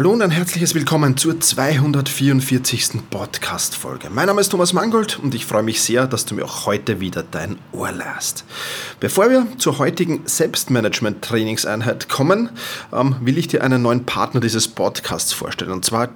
Hallo und ein herzliches Willkommen zur 244. Podcast-Folge. Mein Name ist Thomas Mangold und ich freue mich sehr, dass du mir auch heute wieder dein Ohr lässt. Bevor wir zur heutigen Selbstmanagement-Trainingseinheit kommen, ähm, will ich dir einen neuen Partner dieses Podcasts vorstellen, und zwar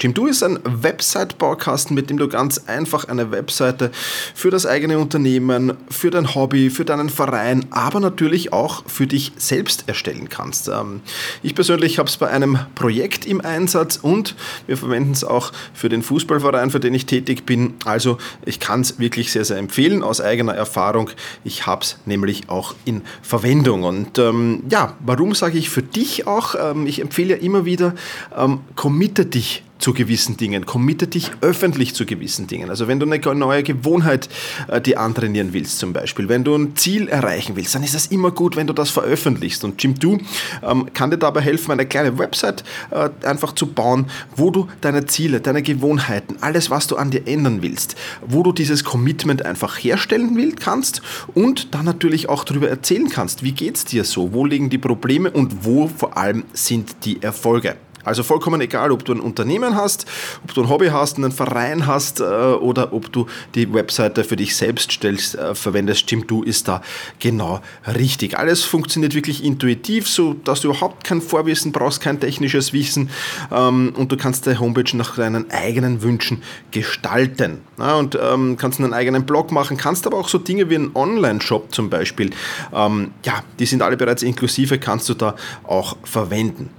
Jimdo. Jimdo ist ein Website-Baukasten, mit dem du ganz einfach eine Webseite für das eigene Unternehmen, für dein Hobby, für deinen Verein, aber natürlich auch für dich selbst erstellen kannst. Ähm, ich persönlich habe es bei einem Projekt im Einsatz und wir verwenden es auch für den Fußballverein, für den ich tätig bin. Also ich kann es wirklich sehr, sehr empfehlen aus eigener Erfahrung. Ich habe es nämlich auch in Verwendung. Und ähm, ja, warum sage ich für dich auch? Ähm, ich empfehle ja immer wieder, ähm, committe dich zu gewissen Dingen. Committe dich öffentlich zu gewissen Dingen. Also wenn du eine neue Gewohnheit äh, dir antrainieren willst zum Beispiel, wenn du ein Ziel erreichen willst, dann ist es immer gut, wenn du das veröffentlichst. Und Jim Du ähm, kann dir dabei helfen, eine kleine Website äh, einfach zu bauen, wo du deine Ziele, deine Gewohnheiten, alles, was du an dir ändern willst, wo du dieses Commitment einfach herstellen willst, kannst und dann natürlich auch darüber erzählen kannst, wie geht es dir so, wo liegen die Probleme und wo vor allem sind die Erfolge. Also vollkommen egal, ob du ein Unternehmen hast, ob du ein Hobby hast, einen Verein hast äh, oder ob du die Webseite für dich selbst stellst, äh, verwendest. Du ist da genau richtig. Alles funktioniert wirklich intuitiv, so dass du überhaupt kein Vorwissen brauchst, kein technisches Wissen ähm, und du kannst deine Homepage nach deinen eigenen Wünschen gestalten. Und ähm, kannst einen eigenen Blog machen, kannst aber auch so Dinge wie einen Online-Shop zum Beispiel. Ähm, ja, die sind alle bereits inklusive, kannst du da auch verwenden.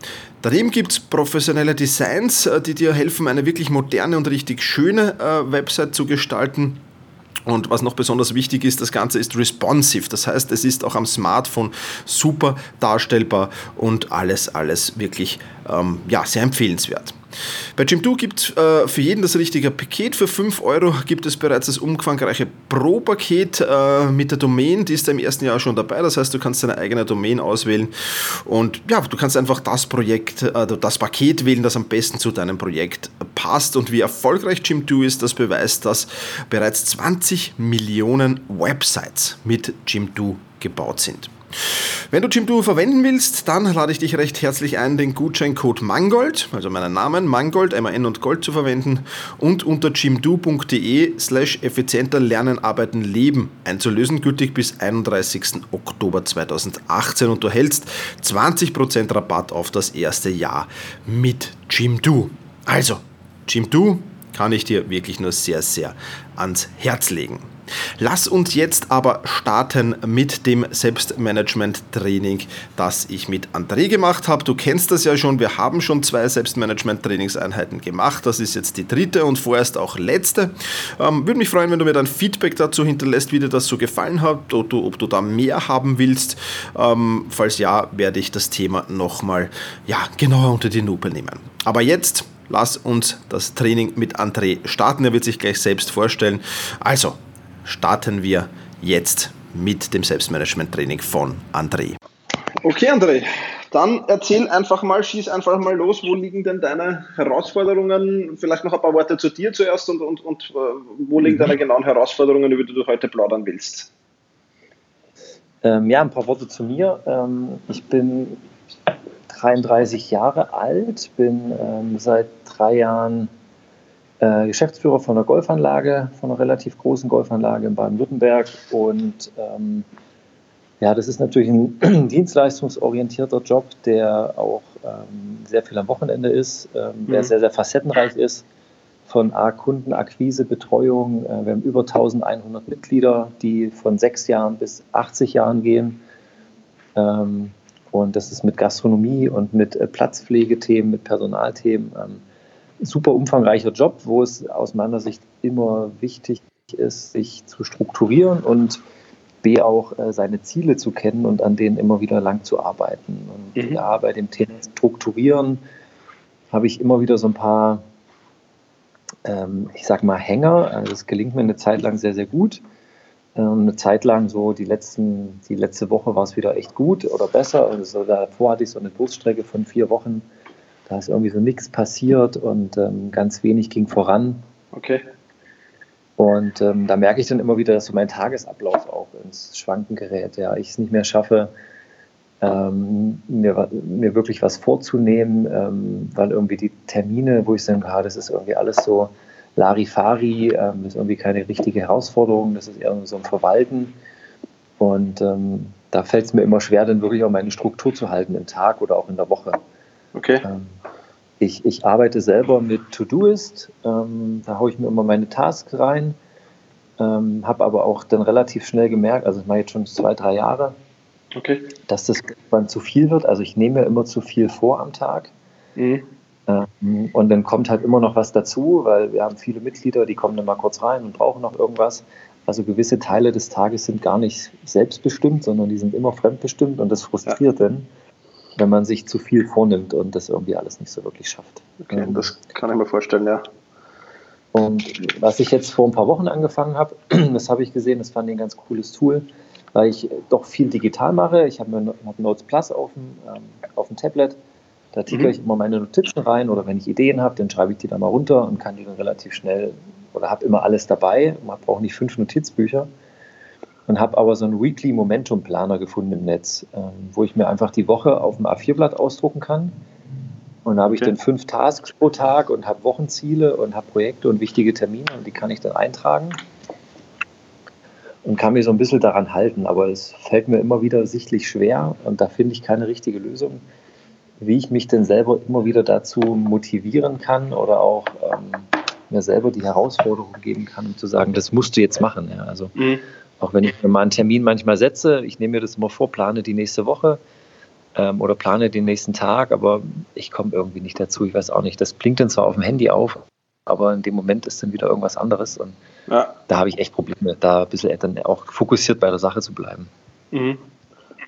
Daneben gibt es professionelle Designs, äh, die dir helfen, eine wirklich moderne und richtig schöne äh, Website zu gestalten. Und was noch besonders wichtig ist, das Ganze ist responsive. Das heißt, es ist auch am Smartphone super darstellbar und alles, alles wirklich ähm, ja, sehr empfehlenswert. Bei Jim2 gibt es äh, für jeden das richtige Paket. Für 5 Euro gibt es bereits das umfangreiche Pro-Paket äh, mit der Domain. Die ist im ersten Jahr schon dabei. Das heißt, du kannst deine eigene Domain auswählen und ja, du kannst einfach das Projekt, äh, das Paket wählen, das am besten zu deinem Projekt passt. Und wie erfolgreich Jim2 ist, das beweist, dass bereits 20 Millionen Websites mit Jim2 gebaut sind. Wenn du Jimdo verwenden willst, dann lade ich dich recht herzlich ein, den Gutscheincode Mangold, also meinen Namen Mangold, einmal N und Gold zu verwenden und unter jimdo.de slash effizienter lernen, arbeiten, leben einzulösen, gültig bis 31. Oktober 2018 und du hältst 20% Rabatt auf das erste Jahr mit Jimdo. Also, Jimdo kann ich dir wirklich nur sehr, sehr ans Herz legen. Lass uns jetzt aber starten mit dem Selbstmanagement-Training, das ich mit André gemacht habe. Du kennst das ja schon, wir haben schon zwei Selbstmanagement-Trainingseinheiten gemacht. Das ist jetzt die dritte und vorerst auch letzte. Ähm, Würde mich freuen, wenn du mir dann Feedback dazu hinterlässt, wie dir das so gefallen hat, ob du, ob du da mehr haben willst. Ähm, falls ja, werde ich das Thema nochmal ja, genauer unter die Lupe nehmen. Aber jetzt lass uns das Training mit André starten. Er wird sich gleich selbst vorstellen. Also, starten wir jetzt mit dem Selbstmanagement-Training von André. Okay, André, dann erzähl einfach mal, schieß einfach mal los. Wo liegen denn deine Herausforderungen? Vielleicht noch ein paar Worte zu dir zuerst und, und, und äh, wo liegen deine genauen Herausforderungen, über die du heute plaudern willst? Ähm, ja, ein paar Worte zu mir. Ähm, ich bin 33 Jahre alt, bin ähm, seit drei Jahren äh, Geschäftsführer von einer Golfanlage, von einer relativ großen Golfanlage in Baden-Württemberg. Und ähm, ja, das ist natürlich ein dienstleistungsorientierter Job, der auch ähm, sehr viel am Wochenende ist, ähm, der mhm. sehr, sehr facettenreich ist. Von A, Kundenakquise, Betreuung. Äh, wir haben über 1100 Mitglieder, die von sechs Jahren bis 80 Jahren gehen. Ähm, und das ist mit Gastronomie und mit äh, Platzpflegethemen, mit Personalthemen ähm, super umfangreicher Job, wo es aus meiner Sicht immer wichtig ist, sich zu strukturieren und B auch äh, seine Ziele zu kennen und an denen immer wieder lang zu arbeiten. Und mhm. ja, bei dem Thema Strukturieren habe ich immer wieder so ein paar, ähm, ich sag mal, Hänger. Also es gelingt mir eine Zeit lang sehr, sehr gut. Ähm, eine Zeit lang so, die, letzten, die letzte Woche war es wieder echt gut oder besser. Also davor hatte ich so eine Durststrecke von vier Wochen, Da ist irgendwie so nichts passiert und ähm, ganz wenig ging voran. Okay. Und ähm, da merke ich dann immer wieder, dass so mein Tagesablauf auch ins Schwanken gerät. Ja, ich es nicht mehr schaffe, ähm, mir, mir wirklich was vorzunehmen, ähm, weil irgendwie die Termine, wo ich sage, ah, das ist irgendwie alles so Larifari, ähm, das ist irgendwie keine richtige Herausforderung, das ist eher so ein Verwalten. Und ähm, da fällt es mir immer schwer, dann wirklich auch meine Struktur zu halten im Tag oder auch in der Woche. Okay. Ähm, ich, ich arbeite selber mit Todoist, ähm, da haue ich mir immer meine Tasks rein, ähm, habe aber auch dann relativ schnell gemerkt, also ich mache jetzt schon zwei, drei Jahre, okay. dass das irgendwann zu viel wird. Also ich nehme mir immer zu viel vor am Tag. Mhm. Ähm, und dann kommt halt immer noch was dazu, weil wir haben viele Mitglieder, die kommen dann mal kurz rein und brauchen noch irgendwas. Also gewisse Teile des Tages sind gar nicht selbstbestimmt, sondern die sind immer fremdbestimmt und das frustriert ja. dann, wenn man sich zu viel vornimmt und das irgendwie alles nicht so wirklich schafft. Okay, ähm, das kann ich mir vorstellen, ja. Und was ich jetzt vor ein paar Wochen angefangen habe, das habe ich gesehen, das fand ich ein ganz cooles Tool, weil ich doch viel digital mache. Ich habe hab Notes Plus auf dem, ähm, auf dem Tablet da tickere mhm. ich immer meine Notizen rein oder wenn ich Ideen habe, dann schreibe ich die da mal runter und kann die dann relativ schnell oder habe immer alles dabei. Man braucht nicht fünf Notizbücher und habe aber so einen Weekly Momentum Planer gefunden im Netz, ähm, wo ich mir einfach die Woche auf dem A4-Blatt ausdrucken kann. Und da habe ich okay. dann fünf Tasks pro Tag und habe Wochenziele und habe Projekte und wichtige Termine und die kann ich dann eintragen und kann mich so ein bisschen daran halten. Aber es fällt mir immer wieder sichtlich schwer und da finde ich keine richtige Lösung wie ich mich denn selber immer wieder dazu motivieren kann oder auch ähm, mir selber die Herausforderung geben kann, um zu sagen, das musst du jetzt machen. Ja. Also mhm. Auch wenn ich mir mal einen Termin manchmal setze, ich nehme mir das immer vor, plane die nächste Woche ähm, oder plane den nächsten Tag, aber ich komme irgendwie nicht dazu. Ich weiß auch nicht. Das blinkt dann zwar auf dem Handy auf, aber in dem Moment ist dann wieder irgendwas anderes und ja. da habe ich echt Probleme, da ein bisschen dann auch fokussiert bei der Sache zu bleiben. Mhm.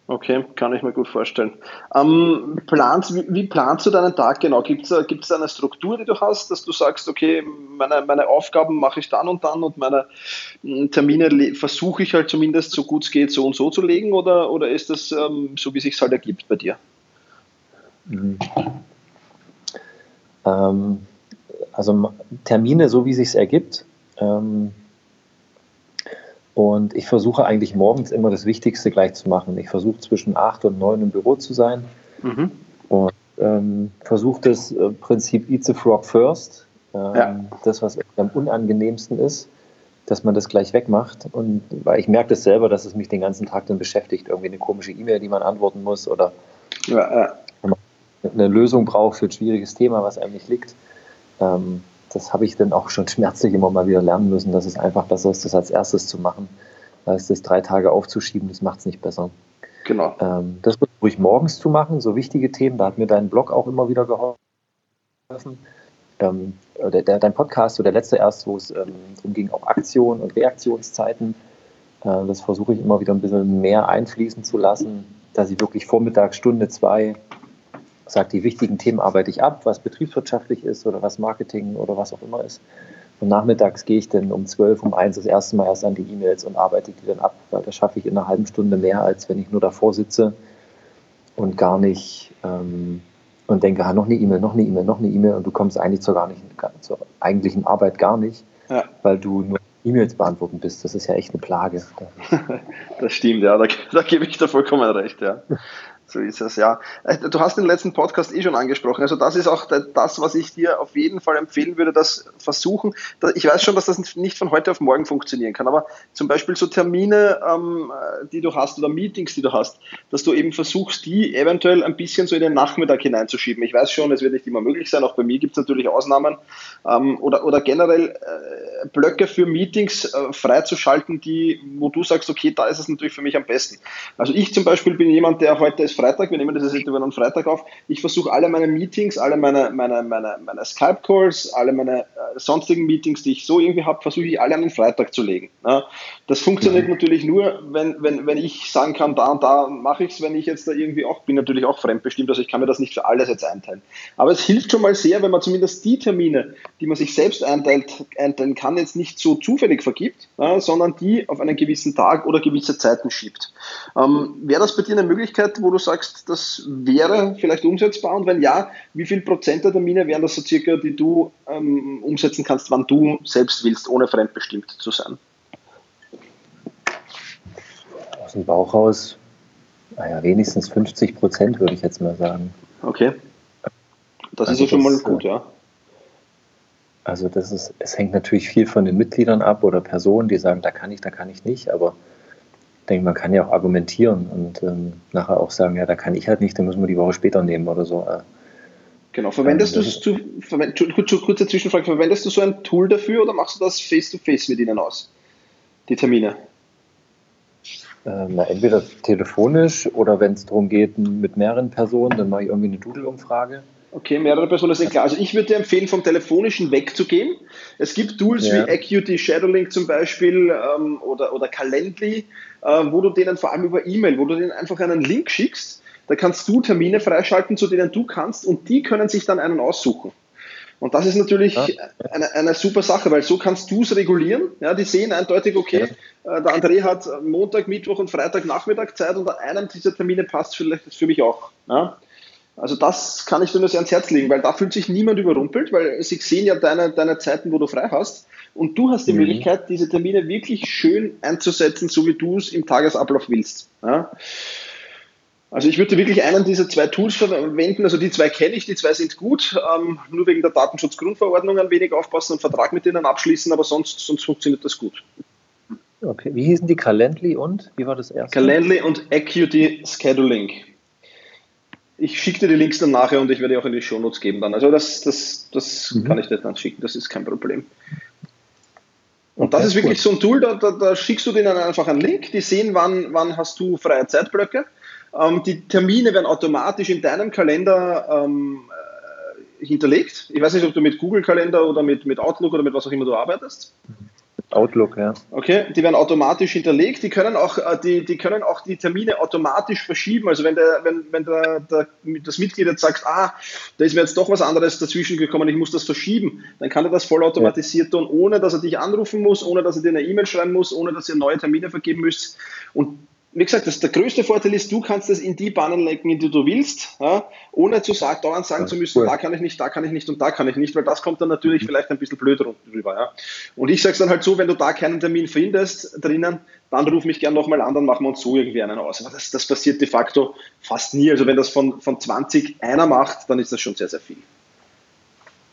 Okay, kann ich mir gut vorstellen. Ähm, planst, wie, wie, planst du deinen Tag genau? Gibt es eine Struktur, die du hast, dass du sagst, okay, meine, meine Aufgaben mache ich dann und dann und meine hm, Termine versuche ich halt zumindest so gut es geht so und so zu legen oder, oder ist das ähm, so, wie sich halt ergibt bei dir? Mhm. Ähm, also Termine, so wie sich ergibt. Ähm, und ich versuche eigentlich morgens immer das Wichtigste gleich zu machen. Ich versuche zwischen acht und neun im Büro zu sein mhm. und ähm, versuche das äh, Prinzip Eat the Frog First, ähm, ja. das, was am unangenehmsten ist, dass man das gleich wegmacht. Und weil ich merke das selber, dass es mich den ganzen Tag dann beschäftigt. Irgendwie eine komische E-Mail, die man antworten muss oder ja, ja. eine Lösung braucht für ein schwieriges Thema, was einem nicht liegt. Ähm, das habe ich dann auch schon schmerzlich immer mal wieder lernen müssen, dass es einfach besser ist, das als erstes zu machen, als das drei Tage aufzuschieben, das macht es nicht besser. Genau. Ähm, das versuche ich morgens zu machen, so wichtige Themen, da hat mir dein Blog auch immer wieder geholfen. Ähm, der, der, dein Podcast, so der letzte erst, wo es ähm, darum ging, auch Aktionen und Reaktionszeiten, äh, das versuche ich immer wieder ein bisschen mehr einfließen zu lassen, dass ich wirklich Vormittag, Stunde, zwei sagt, die wichtigen Themen arbeite ich ab, was betriebswirtschaftlich ist oder was Marketing oder was auch immer ist. Und nachmittags gehe ich dann um 12, um 1 das erste Mal erst an die E-Mails und arbeite die dann ab. Weil das schaffe ich in einer halben Stunde mehr, als wenn ich nur davor sitze und gar nicht ähm, und denke, ha, noch eine E-Mail, noch eine E-Mail, noch eine E-Mail und du kommst eigentlich zur, gar nicht, zur eigentlichen Arbeit gar nicht, ja. weil du nur E-Mails beantworten bist. Das ist ja echt eine Plage. das stimmt, ja, da, da gebe ich dir vollkommen recht, ja. So ist es, ja. Äh, du hast den letzten Podcast eh schon angesprochen. Also das ist auch das, was ich dir auf jeden Fall empfehlen würde, das versuchen. Ich weiß schon, dass das nicht von heute auf morgen funktionieren kann, aber zum Beispiel so Termine, ähm, die du hast oder Meetings, die du hast, dass du eben versuchst, die eventuell ein bisschen so in den Nachmittag hineinzuschieben. Ich weiß schon, es wird nicht immer möglich sein. Auch bei mir gibt es natürlich Ausnahmen. Ähm, oder, oder generell äh, Blöcke für Meetings äh, freizuschalten, die, wo du sagst, okay, da ist es natürlich für mich am besten. Also ich zum Beispiel bin jemand, der heute ist Freitag, wir nehmen das jetzt über einen Freitag auf. Ich versuche alle meine Meetings, alle meine, meine, meine, meine Skype-Calls, alle meine äh, sonstigen Meetings, die ich so irgendwie habe, versuche ich alle an den Freitag zu legen. Ja. Das funktioniert mhm. natürlich nur, wenn, wenn, wenn ich sagen kann, da und da mache ich es, wenn ich jetzt da irgendwie auch, bin natürlich auch fremdbestimmt, also ich kann mir das nicht für alles jetzt einteilen. Aber es hilft schon mal sehr, wenn man zumindest die Termine, die man sich selbst einteilt, einteilen kann, jetzt nicht so zufällig vergibt, ja, sondern die auf einen gewissen Tag oder gewisse Zeiten schiebt. Ähm, Wäre das bei dir eine Möglichkeit, wo du sagst, das wäre vielleicht umsetzbar? Und wenn ja, wie viel Prozent der Termine wären das so circa, die du ähm, umsetzen kannst, wann du selbst willst, ohne fremdbestimmt zu sein? Aus dem Bauch raus, naja, wenigstens 50 Prozent würde ich jetzt mal sagen. Okay. Das also ist ja schon mal gut, ja. Also das ist, es hängt natürlich viel von den Mitgliedern ab oder Personen, die sagen, da kann ich, da kann ich nicht, aber ich denke, man kann ja auch argumentieren und ähm, nachher auch sagen, ja, da kann ich halt nicht, dann müssen wir die Woche später nehmen oder so. Äh. Genau, verwendest ähm, du es zu, verwend, kurze Zwischenfrage, verwendest du so ein Tool dafür oder machst du das face-to-face -face mit ihnen aus, die Termine? Ähm, entweder telefonisch oder wenn es darum geht, mit mehreren Personen, dann mache ich irgendwie eine Doodle-Umfrage. Okay, mehrere Personen sind klar. Also ich würde dir empfehlen, vom Telefonischen wegzugehen. Es gibt Tools ja. wie Acuity, Shadowlink zum Beispiel ähm, oder, oder Calendly, äh, wo du denen vor allem über E-Mail, wo du denen einfach einen Link schickst. Da kannst du Termine freischalten, zu denen du kannst und die können sich dann einen aussuchen. Und das ist natürlich ja. eine, eine super Sache, weil so kannst du es regulieren. Ja, die sehen eindeutig, okay, ja. äh, der André hat Montag, Mittwoch und Freitag Nachmittag Zeit und an einem dieser Termine passt vielleicht für mich auch. Ja? Also das kann ich dir nur sehr ans Herz legen, weil da fühlt sich niemand überrumpelt, weil sie sehen ja deine, deine Zeiten, wo du frei hast. Und du hast die mhm. Möglichkeit, diese Termine wirklich schön einzusetzen, so wie du es im Tagesablauf willst. Ja? Also ich würde wirklich einen dieser zwei Tools verwenden. Also die zwei kenne ich, die zwei sind gut. Ähm, nur wegen der Datenschutzgrundverordnung ein wenig aufpassen und Vertrag mit denen abschließen, aber sonst, sonst funktioniert das gut. Okay, wie hießen die Calendly und wie war das erste? Calendly und Acuity Scheduling ich schicke dir die Links dann nachher und ich werde auch in die Shownotes geben dann. Also das, das, das mhm. kann ich dir dann schicken, das ist kein Problem. Und das ist wirklich so ein Tool, da, da, da, schickst du denen einfach einen Link, die sehen, wann, wann hast du freie Zeitblöcke. Ähm, die Termine werden automatisch in deinem Kalender ähm, äh, hinterlegt. Ich weiß nicht, ob du mit Google-Kalender oder mit, mit Outlook oder mit was auch immer du arbeitest. Outlook, ja. Okay, die werden automatisch hinterlegt. Die können auch, äh, die, die können auch die Termine automatisch verschieben. Also wenn der, wenn, wenn der, der, das Mitglied jetzt sagt, ah, da ist mir jetzt doch was anderes dazwischen gekommen, ich muss das verschieben, dann kann er das vollautomatisiert tun, ohne dass er dich anrufen muss, ohne dass er dir eine E-Mail schreiben muss, ohne dass ihr neue Termine vergeben müsst. Und wie gesagt, das, der größte Vorteil ist, du kannst das in die Bahnen lenken, in die du willst, ja, ohne zu sagen, dauernd sagen zu müssen, da kann ich nicht, da kann ich nicht und da kann ich nicht, weil das kommt dann natürlich mhm. vielleicht ein bisschen blöd drüber. Ja. Und ich sage es dann halt so, wenn du da keinen Termin findest drinnen, dann ruf mich gern nochmal an, dann machen wir uns so irgendwie einen aus. Aber das, das passiert de facto fast nie. Also wenn das von, von 20 einer macht, dann ist das schon sehr, sehr viel.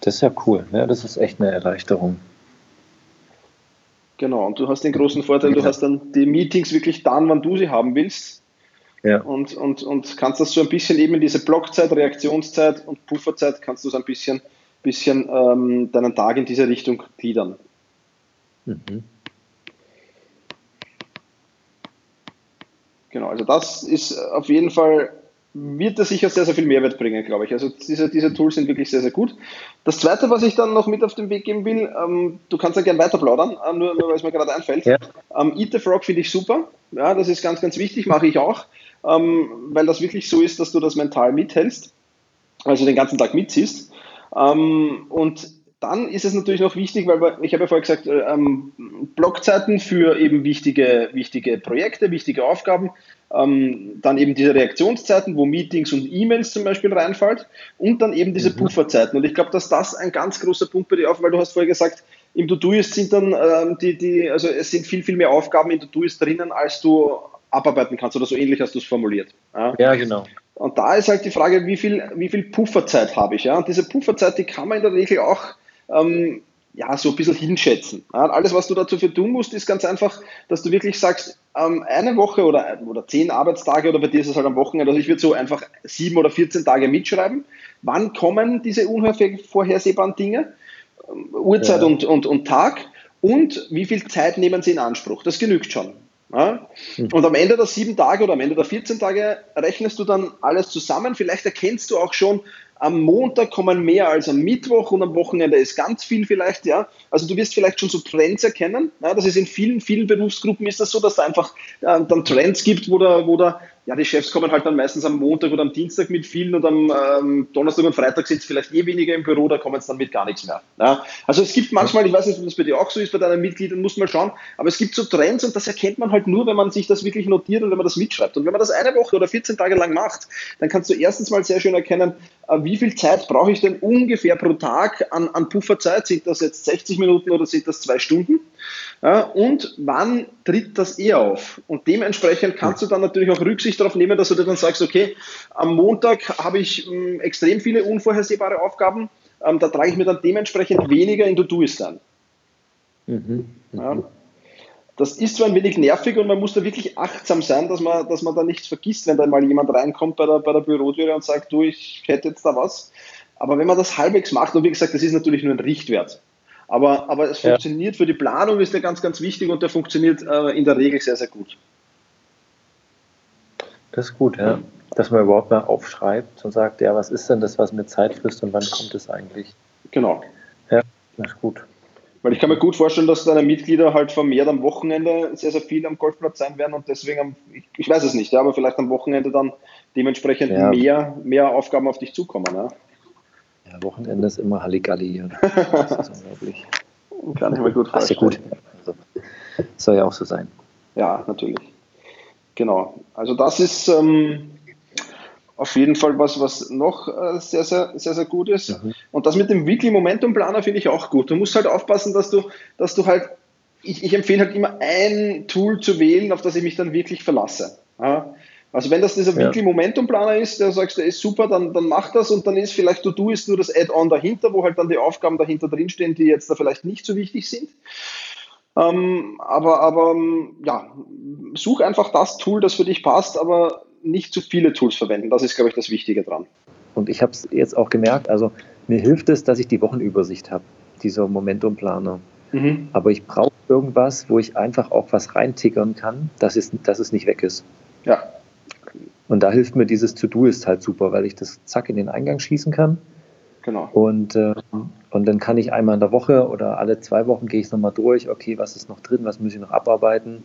Das ist ja cool. Ja, das ist echt eine Erleichterung. Genau, und du hast den großen Vorteil, du hast dann die Meetings wirklich dann, wann du sie haben willst. Ja. Und, und, und kannst das so ein bisschen eben in diese Blockzeit, Reaktionszeit und Pufferzeit, kannst du so ein bisschen, bisschen ähm, deinen Tag in diese Richtung gliedern. Mhm. Genau, also das ist auf jeden Fall wird das sicher sehr, sehr viel Mehrwert bringen, glaube ich. Also diese, diese Tools sind wirklich sehr, sehr gut. Das Zweite, was ich dann noch mit auf den Weg geben will, ähm, du kannst ja gerne weiter plaudern, äh, nur, nur weil es mir gerade einfällt. Ja. Ähm, Eat the Frog finde ich super. Ja, das ist ganz, ganz wichtig, mache ich auch, ähm, weil das wirklich so ist, dass du das mental mithältst, also den ganzen Tag mitziehst. Ähm, und dann ist es natürlich noch wichtig, weil ich habe ja vorher gesagt, äh, ähm, Blockzeiten für eben wichtige, wichtige Projekte, wichtige Aufgaben ähm, dann eben diese Reaktionszeiten, wo Meetings und E-Mails zum Beispiel reinfällt und dann eben diese mhm. Pufferzeiten. Und ich glaube, dass das ein ganz großer Punkt bei dir auf, weil du hast vorher gesagt, im To-Do-Ist sind dann ähm, die, die, also es sind viel, viel mehr Aufgaben im To-Do-Ist drinnen, als du abarbeiten kannst oder so ähnlich hast du es formuliert. Ja? ja, genau. Und da ist halt die Frage, wie viel, wie viel Pufferzeit habe ich? Ja? Und diese Pufferzeit, die kann man in der Regel auch ähm, ja, so ein bisschen hinschätzen. Alles, was du dazu für tun musst, ist ganz einfach, dass du wirklich sagst, ähm, eine Woche oder, oder zehn Arbeitstage oder bei dir ist es halt am Wochenende, also ich würde so einfach sieben oder 14 Tage mitschreiben. Wann kommen diese unvorhersehbaren Dinge? Ähm, Uhrzeit ja. und, und, und Tag und wie viel Zeit nehmen sie in Anspruch? Das genügt schon. Hm. Und am Ende der sieben Tage oder am Ende der 14 Tage rechnest du dann alles zusammen. Vielleicht erkennst du auch schon, am Montag kommen mehr als am Mittwoch und am Wochenende ist ganz viel vielleicht, ja. Also du wirst vielleicht schon so Trends erkennen. Ja? Das ist in vielen, vielen Berufsgruppen ist das so, dass da einfach äh, dann Trends gibt, wo der, wo der ja, die Chefs kommen halt dann meistens am Montag oder am Dienstag mit vielen und am ähm, Donnerstag und Freitag es vielleicht eh weniger im Büro, da kommen es dann mit gar nichts mehr. Ja? Also es gibt manchmal, ich weiß nicht, ob das bei dir auch so ist, bei deinen Mitgliedern muss man schauen, aber es gibt so Trends und das erkennt man halt nur, wenn man sich das wirklich notiert und wenn man das mitschreibt. Und wenn man das eine Woche oder 14 Tage lang macht, dann kannst du erstens mal sehr schön erkennen, äh, wie viel Zeit brauche ich denn ungefähr pro Tag an, an Pufferzeit? Sind das jetzt 60 Minuten oder sind das zwei Stunden? Und wann tritt das eher auf? Und dementsprechend kannst du dann natürlich auch Rücksicht darauf nehmen, dass du dir dann sagst, okay, am Montag habe ich ähm, extrem viele unvorhersehbare Aufgaben, ähm, da trage ich mir dann dementsprechend weniger in To-Doist ein. Mhm. Mhm. Ja. Das ist zwar ein wenig nervig und man muss da wirklich achtsam sein, dass man, dass man da nichts vergisst, wenn da mal jemand reinkommt bei der, bei der Bürotüre und sagt, du, ich hätte jetzt da was. Aber wenn man das halbwegs macht, und wie gesagt, das ist natürlich nur ein Richtwert, aber, aber es ja. funktioniert für die Planung, ist der ganz, ganz wichtig und der funktioniert äh, in der Regel sehr, sehr gut. Das ist gut, ja. Dass man überhaupt mal aufschreibt und sagt, ja, was ist denn das, was mir Zeit frisst und wann kommt es eigentlich? Genau. Ja, das ist gut. Weil ich kann mir gut vorstellen, dass deine Mitglieder halt vermehrt am Wochenende sehr, sehr viel am Golfplatz sein werden und deswegen, am, ich, ich weiß es nicht, ja, aber vielleicht am Wochenende dann dementsprechend ja. mehr, mehr Aufgaben auf dich zukommen. Ja. Ja, Wochenende ist immer Halligalli hier. Das ist unglaublich. Kann ich mir gut vorstellen. Ach, ja gut. Also, soll ja auch so sein. Ja, natürlich. Genau. Also das ist ähm, auf jeden Fall was, was noch äh, sehr, sehr, sehr, sehr gut ist. Mhm. Und das mit dem Weekly Momentum Planer finde ich auch gut. Du musst halt aufpassen, dass du, dass du halt, ich, ich empfehle halt immer ein Tool zu wählen, auf das ich mich dann wirklich verlasse. Ja? Also wenn das dieser ja. Weekly Momentum Planer ist, der sagst, der ist super, dann, dann mach das und dann ist vielleicht To-Do ist nur das Add-on dahinter, wo halt dann die Aufgaben dahinter drinstehen, die jetzt da vielleicht nicht so wichtig sind. Ähm, aber aber ähm, ja, such einfach das Tool, das für dich passt, aber nicht zu viele Tools verwenden. Das ist, glaube ich, das Wichtige dran. Und ich habe es jetzt auch gemerkt, also mir hilft es, dass ich die Wochenübersicht habe, dieser Momentum-Planer. Mhm. Aber ich brauche irgendwas, wo ich einfach auch was reintickern kann, dass es, dass es nicht weg ist. Ja, und da hilft mir dieses To-Do ist halt super, weil ich das zack in den Eingang schießen kann. Genau. Und, äh, und dann kann ich einmal in der Woche oder alle zwei Wochen gehe ich nochmal durch, okay, was ist noch drin, was muss ich noch abarbeiten.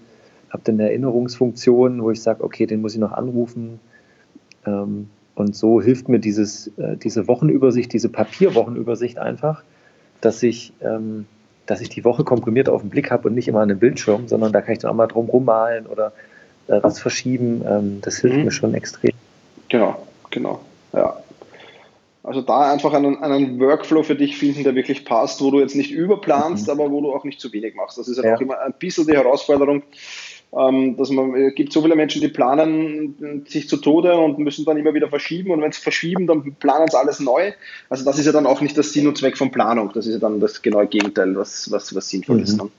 Habe dann eine Erinnerungsfunktion, wo ich sage, okay, den muss ich noch anrufen. Ähm, und so hilft mir dieses, äh, diese Wochenübersicht, diese Papierwochenübersicht einfach, dass ich, ähm, dass ich die Woche komprimiert auf den Blick habe und nicht immer an den Bildschirm, sondern da kann ich dann auch mal drum rummalen oder äh, was verschieben. Ähm, das hilft mhm. mir schon extrem. Genau, genau, ja. Also da einfach einen, einen Workflow für dich finden, der wirklich passt, wo du jetzt nicht überplanst, mhm. aber wo du auch nicht zu wenig machst. Das ist ja auch immer ein bisschen die Herausforderung, ähm, dass man, es gibt so viele Menschen, die planen sich zu Tode und müssen dann immer wieder verschieben und wenn sie verschieben, dann planen sie alles neu. Also das ist ja dann auch nicht das Sinn und Zweck von Planung. Das ist ja dann das genaue Gegenteil, was, was, was sinnvoll mhm. ist. Ne?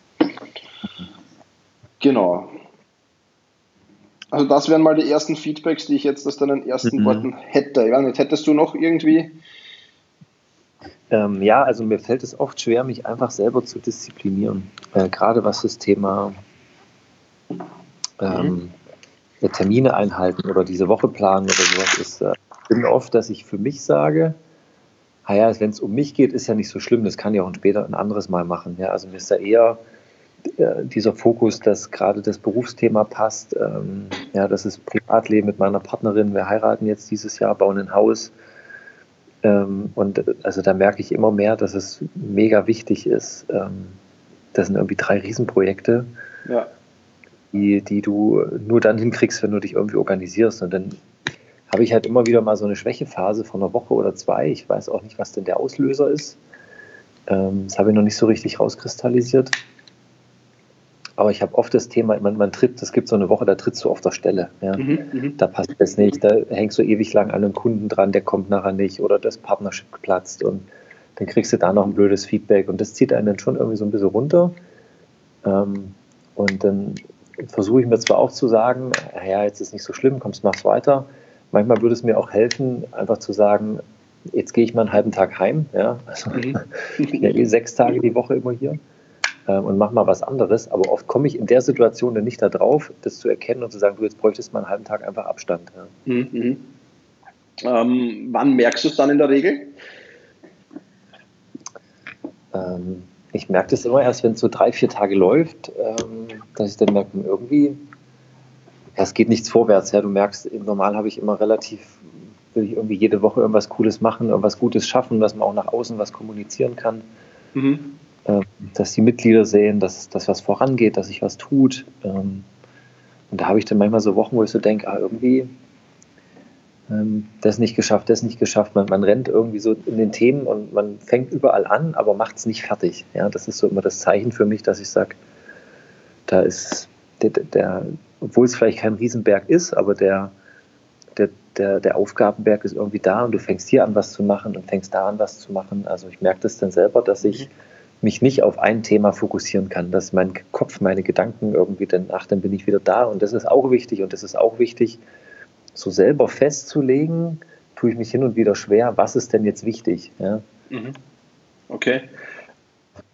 Genau. Also das wären mal die ersten Feedbacks, die ich jetzt aus deinen ersten mhm. Worten hätte. Ja, nicht. Hättest du noch irgendwie? Ähm, ja, also mir fällt es oft schwer, mich einfach selber zu disziplinieren. Äh, gerade was das Thema ähm, mhm. Termine einhalten oder diese Woche planen oder sowas ist. Äh, ich bin oft, dass ich für mich sage, naja, ah wenn es um mich geht, ist ja nicht so schlimm, das kann ich auch später ein anderes Mal machen. Ja, also mir ist da eher dieser Fokus, dass gerade das Berufsthema passt. Ähm, ja, das ist Privatleben mit meiner Partnerin. Wir heiraten jetzt dieses Jahr, bauen ein Haus. Ähm, und äh, also da merke ich immer mehr, dass es mega wichtig ist. Ähm, das sind irgendwie drei Riesenprojekte, ja. die, die du nur dann hinkriegst, wenn du dich irgendwie organisierst. Und dann habe ich halt immer wieder mal so eine Schwächephase von einer Woche oder zwei. Ich weiß auch nicht, was denn der Auslöser ist. Ähm, das habe ich noch nicht so richtig rauskristallisiert. Aber ich habe oft das Thema, man, man tritt, es gibt so eine Woche, da trittst du auf der Stelle. Ja. Mhm, mhm, da passt es nicht, da hängst du ewig lang an einem Kunden dran, der kommt nachher nicht oder das Partnership platzt und dann kriegst du da noch ein blödes Feedback und das zieht einen dann schon irgendwie so ein bisschen runter. Ähm, und dann versuche ich mir zwar auch zu sagen, ja, jetzt ist nicht so schlimm, kommst, machst weiter. Manchmal würde es mir auch helfen, einfach zu sagen, jetzt gehe ich mal einen halben Tag heim. Ja, also mhm. sechs Tage die Woche immer hier und mach mal was anderes. Aber oft komme ich in der Situation dann nicht darauf, das zu erkennen und zu sagen, du jetzt bräuchtest mal einen halben Tag einfach Abstand. Ja. Mhm. mhm. Ähm, wann merkst du es dann in der Regel? Ähm, ich merke das immer erst, wenn es so drei, vier Tage läuft, ähm, dass ich dann merke, irgendwie es geht nichts vorwärts. Ja, du merkst, normal habe ich immer relativ, will ich irgendwie jede Woche irgendwas Cooles machen, irgendwas Gutes schaffen, dass man auch nach außen was kommunizieren kann. Mhm. Ähm, dass die Mitglieder sehen, dass, dass was vorangeht, dass sich was tut. Ähm, und da habe ich dann manchmal so Wochen, wo ich so denke, ah, irgendwie ähm, das nicht geschafft, das nicht geschafft. Man, man rennt irgendwie so in den Themen und man fängt überall an, aber macht es nicht fertig. Ja, das ist so immer das Zeichen für mich, dass ich sage, da ist der, der, obwohl es vielleicht kein Riesenberg ist, aber der, der, der, der Aufgabenberg ist irgendwie da und du fängst hier an, was zu machen und fängst da an, was zu machen. Also ich merke das dann selber, dass ich mhm. Mich nicht auf ein Thema fokussieren kann, dass mein Kopf, meine Gedanken irgendwie dann, ach, dann bin ich wieder da und das ist auch wichtig und das ist auch wichtig, so selber festzulegen, tue ich mich hin und wieder schwer, was ist denn jetzt wichtig. Ja? Mhm. Okay.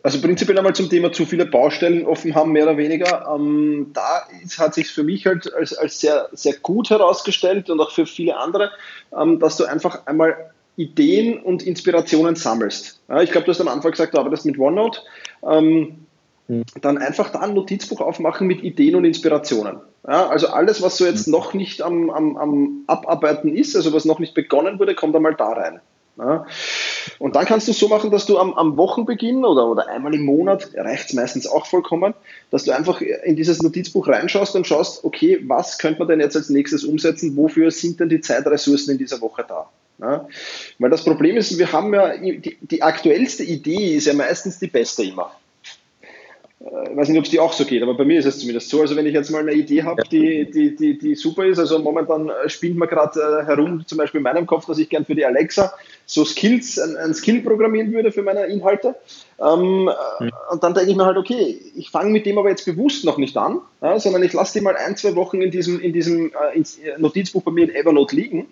Also prinzipiell einmal zum Thema zu viele Baustellen offen haben, mehr oder weniger. Ähm, da ist, hat sich für mich halt als, als sehr, sehr gut herausgestellt und auch für viele andere, ähm, dass du einfach einmal Ideen und Inspirationen sammelst. Ja, ich glaube, du hast am Anfang gesagt, du arbeitest mit OneNote. Ähm, hm. Dann einfach da ein Notizbuch aufmachen mit Ideen und Inspirationen. Ja, also alles, was so jetzt hm. noch nicht am, am, am Abarbeiten ist, also was noch nicht begonnen wurde, kommt einmal da rein. Ja. Und dann kannst du es so machen, dass du am, am Wochenbeginn oder, oder einmal im Monat, reicht es meistens auch vollkommen, dass du einfach in dieses Notizbuch reinschaust und schaust, okay, was könnte man denn jetzt als nächstes umsetzen, wofür sind denn die Zeitressourcen in dieser Woche da? Ja. Weil das Problem ist, wir haben ja, die, die aktuellste Idee ist ja meistens die beste immer. Äh, ich weiß nicht, ob es dir auch so geht, aber bei mir ist es zumindest so. Also wenn ich jetzt mal eine Idee habe, die, die, die, die super ist, also momentan äh, spielt man gerade äh, herum, zum Beispiel in meinem Kopf, dass ich gern für die Alexa so Skills, ein, ein Skill programmieren würde für meine Inhalte. Ähm, mhm. Und dann denke ich mir halt, okay, ich fange mit dem aber jetzt bewusst noch nicht an, ja, sondern ich lasse die mal ein, zwei Wochen in diesem, in diesem äh, Notizbuch bei mir in Evernote liegen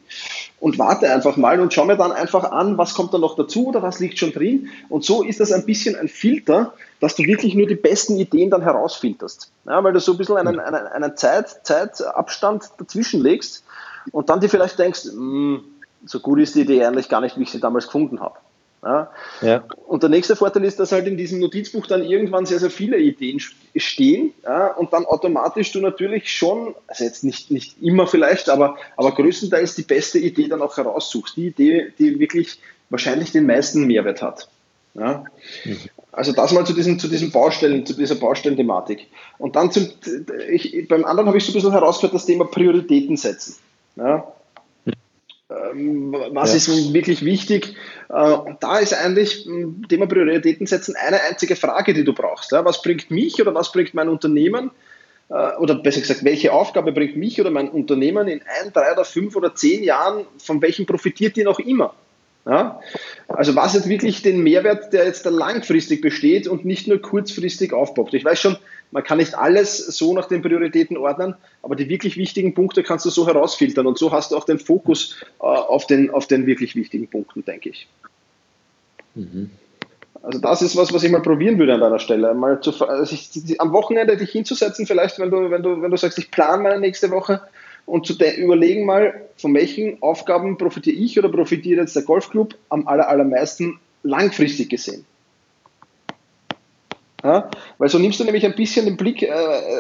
und warte einfach mal und schaue mir dann einfach an, was kommt da noch dazu oder was liegt schon drin. Und so ist das ein bisschen ein Filter, dass du wirklich nur die besten Ideen dann herausfilterst. Ja, weil du so ein bisschen einen, einen, einen Zeit, Zeitabstand dazwischen legst und dann dir vielleicht denkst, mh, hm, so gut ist die Idee eigentlich gar nicht, wie ich sie damals gefunden habe. Ja. ja. Und der nächste Vorteil ist, dass halt in diesem Notizbuch dann irgendwann sehr, sehr viele Ideen stehen ja, und dann automatisch du natürlich schon, also jetzt nicht, nicht immer vielleicht, aber, aber größtenteils die beste Idee dann auch heraussuchst. Die Idee, die wirklich wahrscheinlich den meisten Mehrwert hat. Ja. Mhm. Also das mal zu diesen, zu diesen Baustellen, zu dieser Baustellenthematik. Und dann zum, ich, beim anderen habe ich so ein bisschen herausgehört, das Thema Prioritäten setzen. Ja. Ähm, was ja. ist wirklich wichtig? Äh, da ist eigentlich Thema Prioritäten setzen eine einzige Frage, die du brauchst. Was bringt mich oder was bringt mein Unternehmen? Äh, oder besser gesagt, welche Aufgabe bringt mich oder mein Unternehmen in ein, drei oder fünf oder zehn Jahren? Von welchem profitiert die noch immer? Also was jetzt wirklich den Mehrwert, der jetzt da langfristig besteht und nicht nur kurzfristig aufpoppt. Ich weiß schon, man kann nicht alles so nach den Prioritäten ordnen, aber die wirklich wichtigen Punkte kannst du so herausfiltern und so hast du auch den Fokus äh, auf, den, auf den wirklich wichtigen Punkten, denke ich. Mhm. Also das ist was, was ich mal probieren würde an deiner Stelle. Mal zu, also ich, am Wochenende dich hinzusetzen, vielleicht, wenn du, wenn du, wenn du sagst, ich plane meine nächste Woche, und zu überlegen mal, von welchen Aufgaben profitiere ich oder profitiert jetzt der Golfclub am aller, allermeisten langfristig gesehen. Ja, weil so nimmst du nämlich ein bisschen den Blick, äh,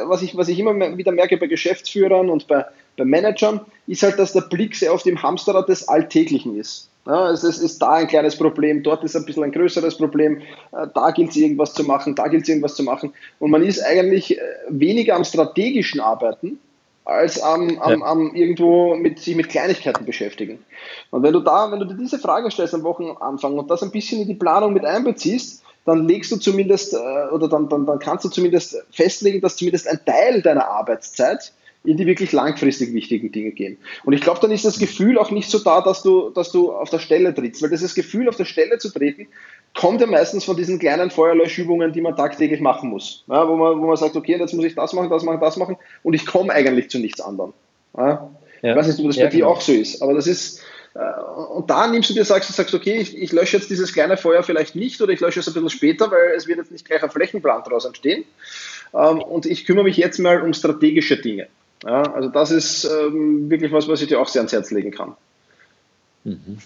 was, ich, was ich immer wieder merke bei Geschäftsführern und bei, bei Managern, ist halt, dass der Blick sehr auf dem Hamsterrad des Alltäglichen ist. Ja, es, es ist da ein kleines Problem, dort ist ein bisschen ein größeres Problem, äh, da gilt es irgendwas zu machen, da gilt es irgendwas zu machen. Und man ist eigentlich äh, weniger am strategischen Arbeiten, als am, am, ja. am irgendwo mit sich mit Kleinigkeiten beschäftigen. Und wenn du da, wenn du dir diese Frage stellst am Wochenanfang und das ein bisschen in die Planung mit einbeziehst, dann legst du zumindest äh, oder dann, dann, dann kannst du zumindest festlegen, dass zumindest ein Teil deiner Arbeitszeit in die wirklich langfristig wichtigen Dinge gehen. Und ich glaube, dann ist das Gefühl auch nicht so da, dass du, dass du auf der Stelle trittst, weil dieses Gefühl, auf der Stelle zu treten, kommt ja meistens von diesen kleinen Feuerlöschübungen, die man tagtäglich machen muss. Ja, wo, man, wo man sagt, okay, jetzt muss ich das machen, das machen, das machen und ich komme eigentlich zu nichts anderem. Ja? Ja. Ich weiß nicht, ob das bei dir genau. auch so ist, aber das ist, äh, und da nimmst du dir, sagst du, sagst, okay, ich, ich, lösche jetzt dieses kleine Feuer vielleicht nicht oder ich lösche es ein bisschen später, weil es wird jetzt nicht gleich ein Flächenplan daraus entstehen. Ähm, und ich kümmere mich jetzt mal um strategische Dinge. Also das ist ähm, wirklich was, was ich dir auch sehr ans Herz legen kann. Mhm.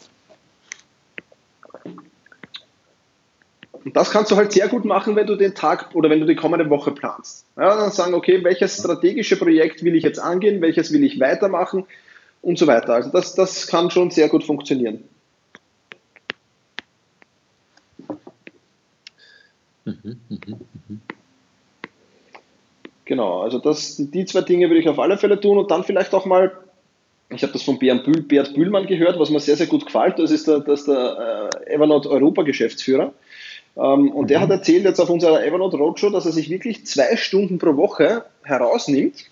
Und das kannst du halt sehr gut machen, wenn du den Tag oder wenn du die kommende Woche planst. Ja, dann sagen, okay, welches strategische Projekt will ich jetzt angehen, welches will ich weitermachen und so weiter. Also das, das kann schon sehr gut funktionieren. Mhm, mh, mh. Genau, also das, die zwei Dinge würde ich auf alle Fälle tun und dann vielleicht auch mal, ich habe das von Bert, Bühl, Bert Bühlmann gehört, was mir sehr, sehr gut gefällt, das ist der, das ist der äh, Evernote Europa-Geschäftsführer. Ähm, und der mhm. hat erzählt jetzt auf unserer Evernote Roadshow, dass er sich wirklich zwei Stunden pro Woche herausnimmt,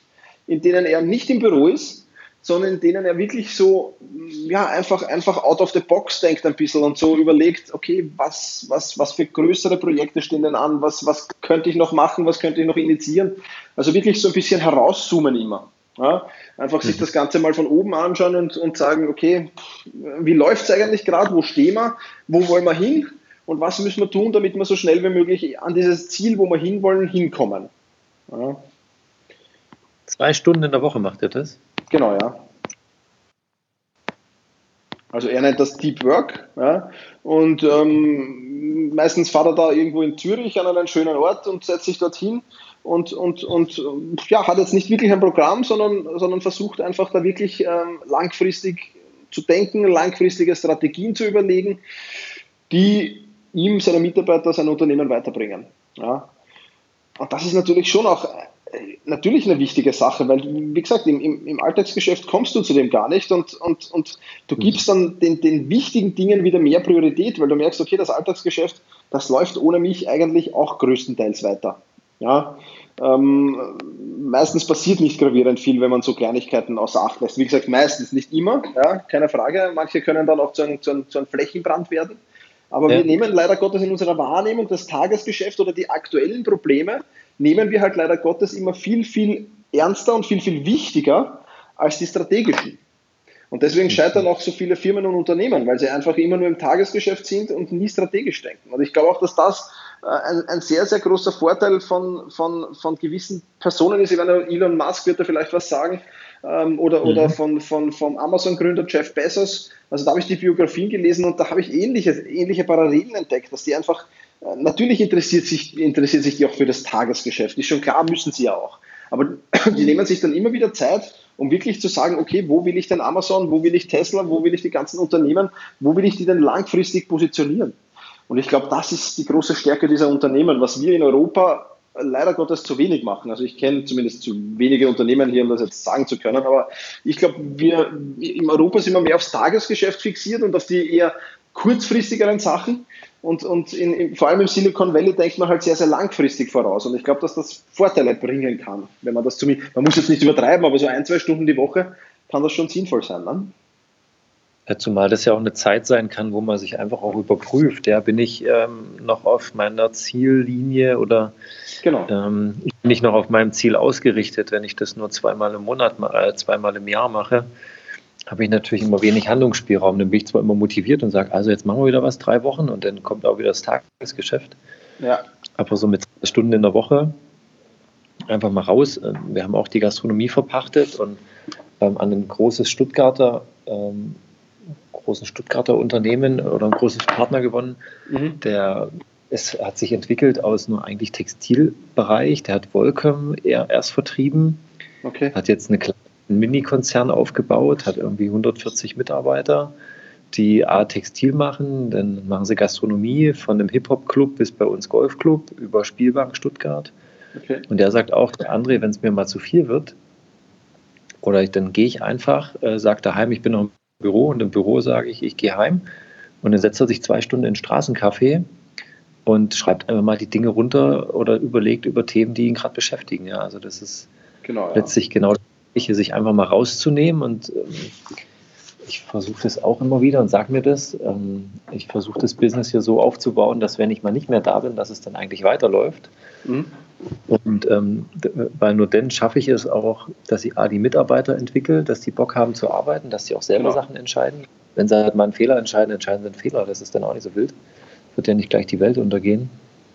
in denen er nicht im Büro ist, sondern in denen er wirklich so, ja, einfach, einfach out of the box denkt ein bisschen und so überlegt, okay, was, was, was für größere Projekte stehen denn an, was, was könnte ich noch machen, was könnte ich noch initiieren. Also wirklich so ein bisschen herauszoomen immer. Ja, einfach sich mhm. das Ganze mal von oben anschauen und, und sagen, okay, wie läuft es eigentlich gerade, wo stehen wir, wo wollen wir hin und was müssen wir tun, damit wir so schnell wie möglich an dieses Ziel, wo wir hinwollen, hinkommen. Ja. Zwei Stunden in der Woche macht ihr das? Genau, ja. Also er nennt das Deep Work. Ja. Und ähm, meistens fahrt er da irgendwo in Zürich an einen schönen Ort und setzt sich dorthin und, und, und ja, hat jetzt nicht wirklich ein Programm, sondern, sondern versucht einfach da wirklich ähm, langfristig zu denken, langfristige Strategien zu überlegen, die ihm, seine Mitarbeiter, sein Unternehmen weiterbringen. Ja. Und das ist natürlich schon auch natürlich eine wichtige Sache, weil, wie gesagt, im, im, im, Alltagsgeschäft kommst du zu dem gar nicht und, und, und du mhm. gibst dann den, den wichtigen Dingen wieder mehr Priorität, weil du merkst, okay, das Alltagsgeschäft, das läuft ohne mich eigentlich auch größtenteils weiter. Ja, ähm, meistens passiert nicht gravierend viel, wenn man so Kleinigkeiten außer Acht lässt. Wie gesagt, meistens, nicht immer, ja, keine Frage. Manche können dann auch zu einem, zu einem, zu einem Flächenbrand werden. Aber ja. wir nehmen leider Gottes in unserer Wahrnehmung das Tagesgeschäft oder die aktuellen Probleme nehmen wir halt leider Gottes immer viel, viel ernster und viel, viel wichtiger als die strategischen. Und deswegen scheitern auch so viele Firmen und Unternehmen, weil sie einfach immer nur im Tagesgeschäft sind und nie strategisch denken. Und ich glaube auch, dass das äh, ein, ein sehr, sehr großer Vorteil von, von, von gewissen Personen ist. Ich meine, Elon Musk wird da vielleicht was sagen, ähm, oder, mhm. oder von, von, vom Amazon-Gründer Jeff Bezos. Also da habe ich die Biografien gelesen und da habe ich ähnliche, ähnliche Parallelen entdeckt, dass die einfach Natürlich interessiert sich, interessiert sich die auch für das Tagesgeschäft. Ist schon klar, müssen sie ja auch. Aber die nehmen sich dann immer wieder Zeit, um wirklich zu sagen, okay, wo will ich denn Amazon, wo will ich Tesla, wo will ich die ganzen Unternehmen, wo will ich die denn langfristig positionieren? Und ich glaube, das ist die große Stärke dieser Unternehmen, was wir in Europa leider Gottes zu wenig machen. Also ich kenne zumindest zu wenige Unternehmen hier, um das jetzt sagen zu können, aber ich glaube, wir in Europa sind wir mehr aufs Tagesgeschäft fixiert und auf die eher kurzfristigeren Sachen. Und, und in, in, vor allem im Silicon Valley denkt man halt sehr, sehr langfristig voraus. Und ich glaube, dass das Vorteile bringen kann, wenn man das zumindest, man muss jetzt nicht übertreiben, aber so ein, zwei Stunden die Woche kann das schon sinnvoll sein. Ne? Zumal das ja auch eine Zeit sein kann, wo man sich einfach auch überprüft. Ja, bin ich ähm, noch auf meiner Ziellinie oder genau. ähm, bin ich noch auf meinem Ziel ausgerichtet, wenn ich das nur zweimal im Monat, äh, zweimal im Jahr mache? habe ich natürlich immer wenig Handlungsspielraum. Dann bin ich zwar immer motiviert und sage, also jetzt machen wir wieder was, drei Wochen und dann kommt auch wieder das Tagesgeschäft. Ja. Aber so mit zwei Stunden in der Woche einfach mal raus. Wir haben auch die Gastronomie verpachtet und ähm, an ein großes Stuttgarter, ähm, großen Stuttgarter Unternehmen oder ein großes Partner gewonnen, mhm. der es hat sich entwickelt aus nur eigentlich Textilbereich. Der hat Volcom erst vertrieben, okay. hat jetzt eine kleine einen Mini-Konzern aufgebaut, hat irgendwie 140 Mitarbeiter, die A Textil machen, dann machen sie Gastronomie von einem Hip-Hop-Club bis bei uns Golfclub über Spielbank Stuttgart. Okay. Und der sagt auch, der André, wenn es mir mal zu viel wird, oder ich, dann gehe ich einfach, äh, sage daheim, ich bin noch im Büro und im Büro sage ich, ich gehe heim und dann setzt er sich zwei Stunden in den Straßencafé und schreibt einfach mal die Dinge runter oder überlegt über Themen, die ihn gerade beschäftigen. Ja, also das ist genau, ja. letztlich genau hier sich einfach mal rauszunehmen und ähm, ich versuche das auch immer wieder und sage mir das. Ähm, ich versuche das Business hier so aufzubauen, dass wenn ich mal nicht mehr da bin, dass es dann eigentlich weiterläuft. Mhm. Und ähm, weil nur dann schaffe ich es auch, dass ich A, die Mitarbeiter entwickle, dass die Bock haben zu arbeiten, dass sie auch selber genau. Sachen entscheiden. Wenn sie halt mal einen Fehler entscheiden, entscheiden sie einen Fehler. Das ist dann auch nicht so wild. Wird ja nicht gleich die Welt untergehen.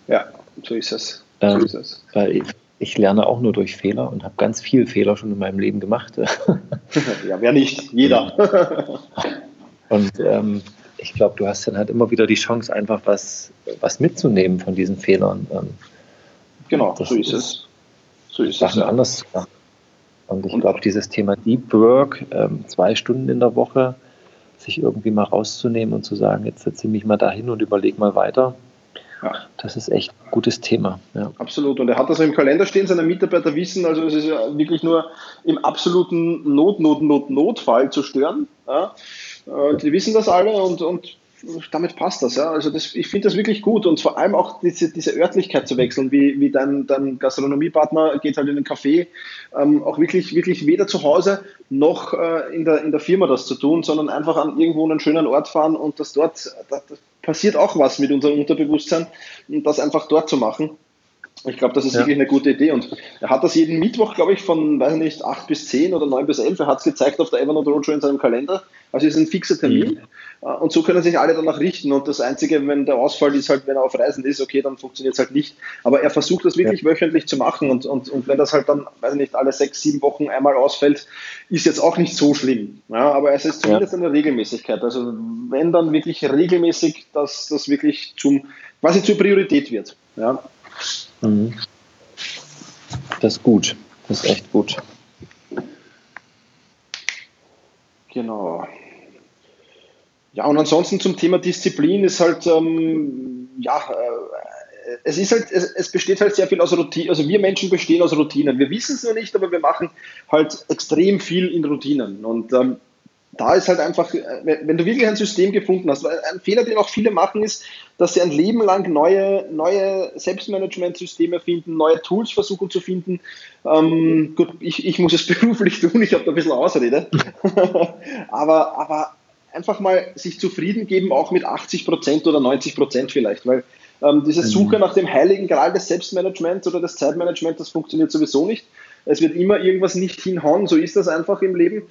Ja, so ist es. So ähm, ist es. Weil ich lerne auch nur durch Fehler und habe ganz viele Fehler schon in meinem Leben gemacht. ja, wer nicht? Jeder. und ähm, ich glaube, du hast dann halt immer wieder die Chance, einfach was, was mitzunehmen von diesen Fehlern. Genau, so ist es. So ist Sachen es. anders Und ich glaube, dieses Thema Deep Work, ähm, zwei Stunden in der Woche, sich irgendwie mal rauszunehmen und zu sagen, jetzt setze ich mich mal dahin und überlege mal weiter. Ja. Das ist echt ein gutes Thema. Ja. Absolut. Und er hat das im Kalender stehen, seine Mitarbeiter wissen, also es ist ja wirklich nur im absoluten Not, Not, Not, Notfall zu stören. Ja. Äh, die wissen das alle und, und damit passt das. Ja. Also das, ich finde das wirklich gut und vor allem auch diese, diese Örtlichkeit zu wechseln, wie, wie dein, dein Gastronomiepartner geht halt in den Café, ähm, auch wirklich, wirklich weder zu Hause noch äh, in, der, in der Firma das zu tun, sondern einfach an irgendwo einen schönen Ort fahren und das dort, das, das passiert auch was mit unserem Unterbewusstsein und das einfach dort zu machen. Ich glaube, das ist ja. wirklich eine gute Idee. Und er hat das jeden Mittwoch, glaube ich, von, weiß nicht, 8 bis 10 oder 9 bis 11. Er hat es gezeigt auf der Evernote Roadshow in seinem Kalender. Also es ist ein fixer Termin. Mhm. Äh, und so können sich alle danach richten. Und das Einzige, wenn der Ausfall ist, halt, wenn er auf Reisen ist, okay, dann funktioniert es halt nicht. Aber er versucht das wirklich ja. wöchentlich zu machen. Und, und, und wenn das halt dann, weiß nicht, alle sechs, sieben Wochen einmal ausfällt, ist jetzt auch nicht so schlimm. Ja, aber es ist zumindest ja. eine Regelmäßigkeit. Also wenn dann wirklich regelmäßig, dass das wirklich zum, quasi zur Priorität wird. Ja. Mhm. Das ist gut. Das ist echt gut. Genau. Ja, und ansonsten zum Thema Disziplin ist halt, ähm, ja, äh, es ist halt, es, es, besteht halt sehr viel aus Routinen. Also wir Menschen bestehen aus Routinen. Wir wissen es nur nicht, aber wir machen halt extrem viel in Routinen. Und ähm, da ist halt einfach, äh, wenn du wirklich ein System gefunden hast, weil ein Fehler, den auch viele machen, ist, dass sie ein Leben lang neue, neue Selbstmanagement-Systeme finden, neue Tools versuchen zu finden. Ähm, gut, ich, ich muss es beruflich tun, ich habe da ein bisschen Ausrede. aber, aber einfach mal sich zufrieden geben, auch mit 80 Prozent oder 90 Prozent vielleicht, weil ähm, diese Suche mhm. nach dem heiligen Gral des Selbstmanagements oder des Zeitmanagements, das funktioniert sowieso nicht. Es wird immer irgendwas nicht hinhauen, so ist das einfach im Leben.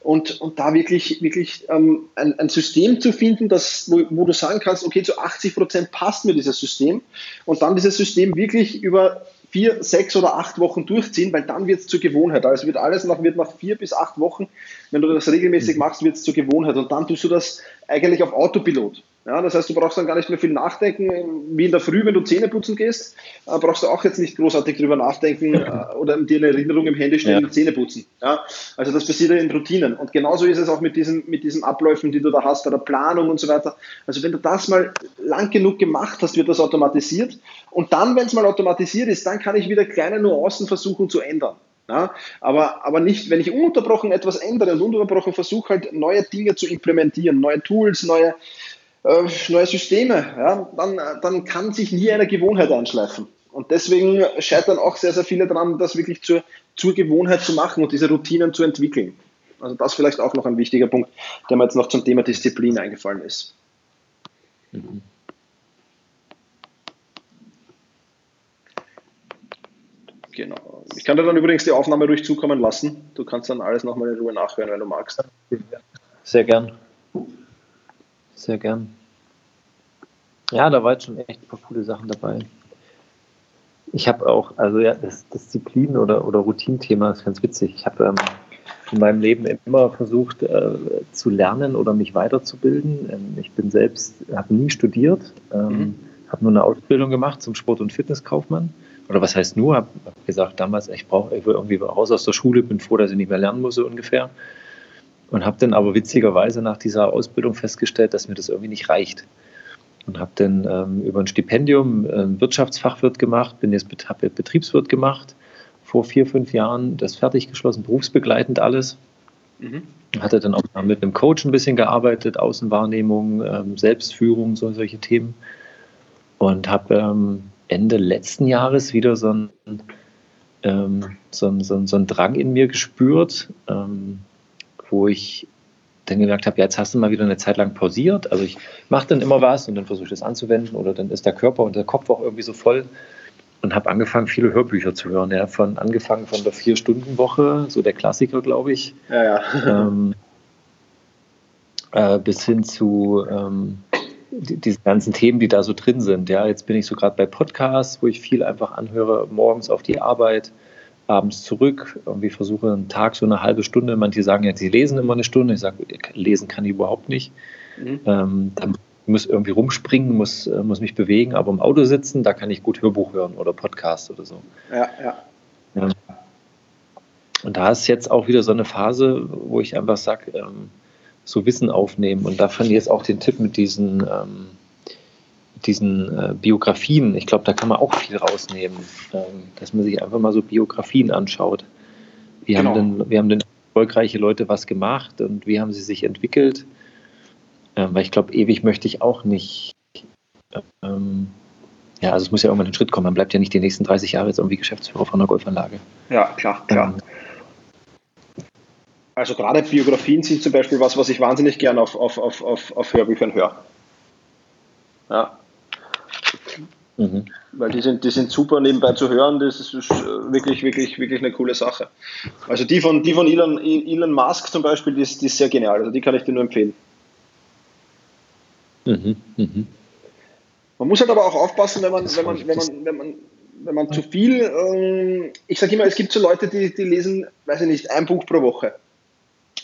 Und, und da wirklich, wirklich ähm, ein, ein System zu finden, das, wo, wo du sagen kannst, okay, zu 80 Prozent passt mir dieses System und dann dieses System wirklich über vier, sechs oder acht Wochen durchziehen, weil dann wird es zur Gewohnheit. Also wird alles nach, wird nach vier bis acht Wochen, wenn du das regelmäßig mhm. machst, wird es zur Gewohnheit. Und dann tust du das eigentlich auf Autopilot. Ja, das heißt, du brauchst dann gar nicht mehr viel nachdenken. Wie in der Früh, wenn du Zähne putzen gehst, äh, brauchst du auch jetzt nicht großartig drüber nachdenken äh, oder dir eine Erinnerung im Handy stellen, ja. Zähne putzen. Ja, also das passiert ja in Routinen. Und genauso ist es auch mit diesen, mit diesen Abläufen, die du da hast, bei der Planung und so weiter. Also wenn du das mal lang genug gemacht hast, wird das automatisiert. Und dann, wenn es mal automatisiert ist, dann kann ich wieder kleine Nuancen versuchen zu ändern. Ja, aber, aber nicht, wenn ich ununterbrochen etwas ändere und ununterbrochen versuche, halt neue Dinge zu implementieren, neue Tools, neue, äh, neue Systeme, ja, dann, dann kann sich nie eine Gewohnheit einschleifen. Und deswegen scheitern auch sehr, sehr viele daran, das wirklich zur, zur Gewohnheit zu machen und diese Routinen zu entwickeln. Also das vielleicht auch noch ein wichtiger Punkt, der mir jetzt noch zum Thema Disziplin eingefallen ist. Mhm. Genau. Ich kann dir dann übrigens die Aufnahme ruhig zukommen lassen. Du kannst dann alles nochmal in Ruhe nachhören, wenn du magst. Sehr gern. Sehr gern. Ja, da war jetzt schon echt ein paar coole Sachen dabei. Ich habe auch, also ja, das Disziplin- oder, oder Routinthema ist ganz witzig. Ich habe ähm, in meinem Leben immer versucht äh, zu lernen oder mich weiterzubilden. Ähm, ich bin selbst, habe nie studiert, ähm, mhm. habe nur eine Ausbildung gemacht zum Sport- und Fitnesskaufmann. Oder was heißt nur? Habe hab gesagt damals, ich brauche ich will irgendwie raus aus der Schule, bin froh, dass ich nicht mehr lernen muss so ungefähr. Und habe dann aber witzigerweise nach dieser Ausbildung festgestellt, dass mir das irgendwie nicht reicht. Und habe dann ähm, über ein Stipendium einen Wirtschaftsfachwirt gemacht, bin jetzt habe Betriebswirt gemacht, vor vier, fünf Jahren das fertig geschlossen, berufsbegleitend alles. Mhm. Hatte dann auch mit einem Coach ein bisschen gearbeitet, Außenwahrnehmung, ähm, Selbstführung, so, solche Themen. Und habe ähm, Ende letzten Jahres wieder so einen, ähm, so, so, so einen Drang in mir gespürt, ähm, wo ich dann gemerkt habe, ja, jetzt hast du mal wieder eine Zeit lang pausiert. Also ich mache dann immer was und dann versuche ich das anzuwenden oder dann ist der Körper und der Kopf auch irgendwie so voll und habe angefangen, viele Hörbücher zu hören. Ja, von angefangen von der Vier-Stunden-Woche, so der Klassiker, glaube ich, ja, ja. Ähm, äh, bis hin zu ähm, die, diese ganzen Themen, die da so drin sind. Ja, jetzt bin ich so gerade bei Podcasts, wo ich viel einfach anhöre, morgens auf die Arbeit abends zurück. Irgendwie versuche einen Tag so eine halbe Stunde. Manche sagen ja, sie lesen immer eine Stunde. Ich sage, lesen kann ich überhaupt nicht. Mhm. Ähm, da muss irgendwie rumspringen, muss, äh, muss mich bewegen, aber im Auto sitzen, da kann ich gut Hörbuch hören oder Podcast oder so. Ja, ja. ja. Und da ist jetzt auch wieder so eine Phase, wo ich einfach sage, ähm, so Wissen aufnehmen. Und da fand ich jetzt auch den Tipp mit diesen, ähm, diesen äh, Biografien. Ich glaube, da kann man auch viel rausnehmen, ähm, dass man sich einfach mal so Biografien anschaut. Wie, genau. haben denn, wie haben denn erfolgreiche Leute was gemacht und wie haben sie sich entwickelt? Ähm, weil ich glaube, ewig möchte ich auch nicht. Ähm, ja, also es muss ja irgendwann ein Schritt kommen. Man bleibt ja nicht die nächsten 30 Jahre jetzt irgendwie Geschäftsführer von einer Golfanlage. Ja, klar, klar. Ähm, also gerade Biografien sind zum Beispiel was, was ich wahnsinnig gern auf, auf, auf, auf, auf Hörbüchern höre. Ja. Mhm. Weil die sind, die sind super nebenbei zu hören, das ist wirklich, wirklich, wirklich eine coole Sache. Also die von, die von Elon, Elon Musk zum Beispiel, die ist, die ist sehr genial, also die kann ich dir nur empfehlen. Mhm. Mhm. Man muss halt aber auch aufpassen, wenn man, wenn man, wenn man, wenn man, wenn man zu viel, ähm, ich sage immer, es gibt so Leute, die, die lesen, weiß ich nicht, ein Buch pro Woche.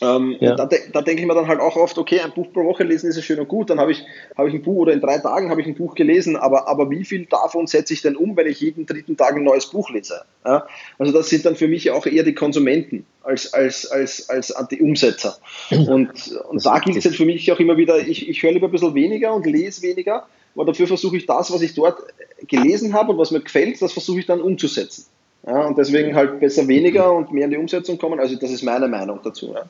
Ähm, ja. Da, da denke ich mir dann halt auch oft, okay, ein Buch pro Woche lesen ist ja schön und gut, dann habe ich, hab ich ein Buch oder in drei Tagen habe ich ein Buch gelesen, aber, aber wie viel davon setze ich denn um, wenn ich jeden dritten Tag ein neues Buch lese? Ja? Also das sind dann für mich auch eher die Konsumenten als, als, als, als die Umsetzer. Und, und da gilt es jetzt für mich auch immer wieder, ich, ich höre lieber ein bisschen weniger und lese weniger, aber dafür versuche ich das, was ich dort gelesen habe und was mir gefällt, das versuche ich dann umzusetzen. Ja, und deswegen halt besser weniger und mehr in die Umsetzung kommen. Also das ist meine Meinung dazu. Ja.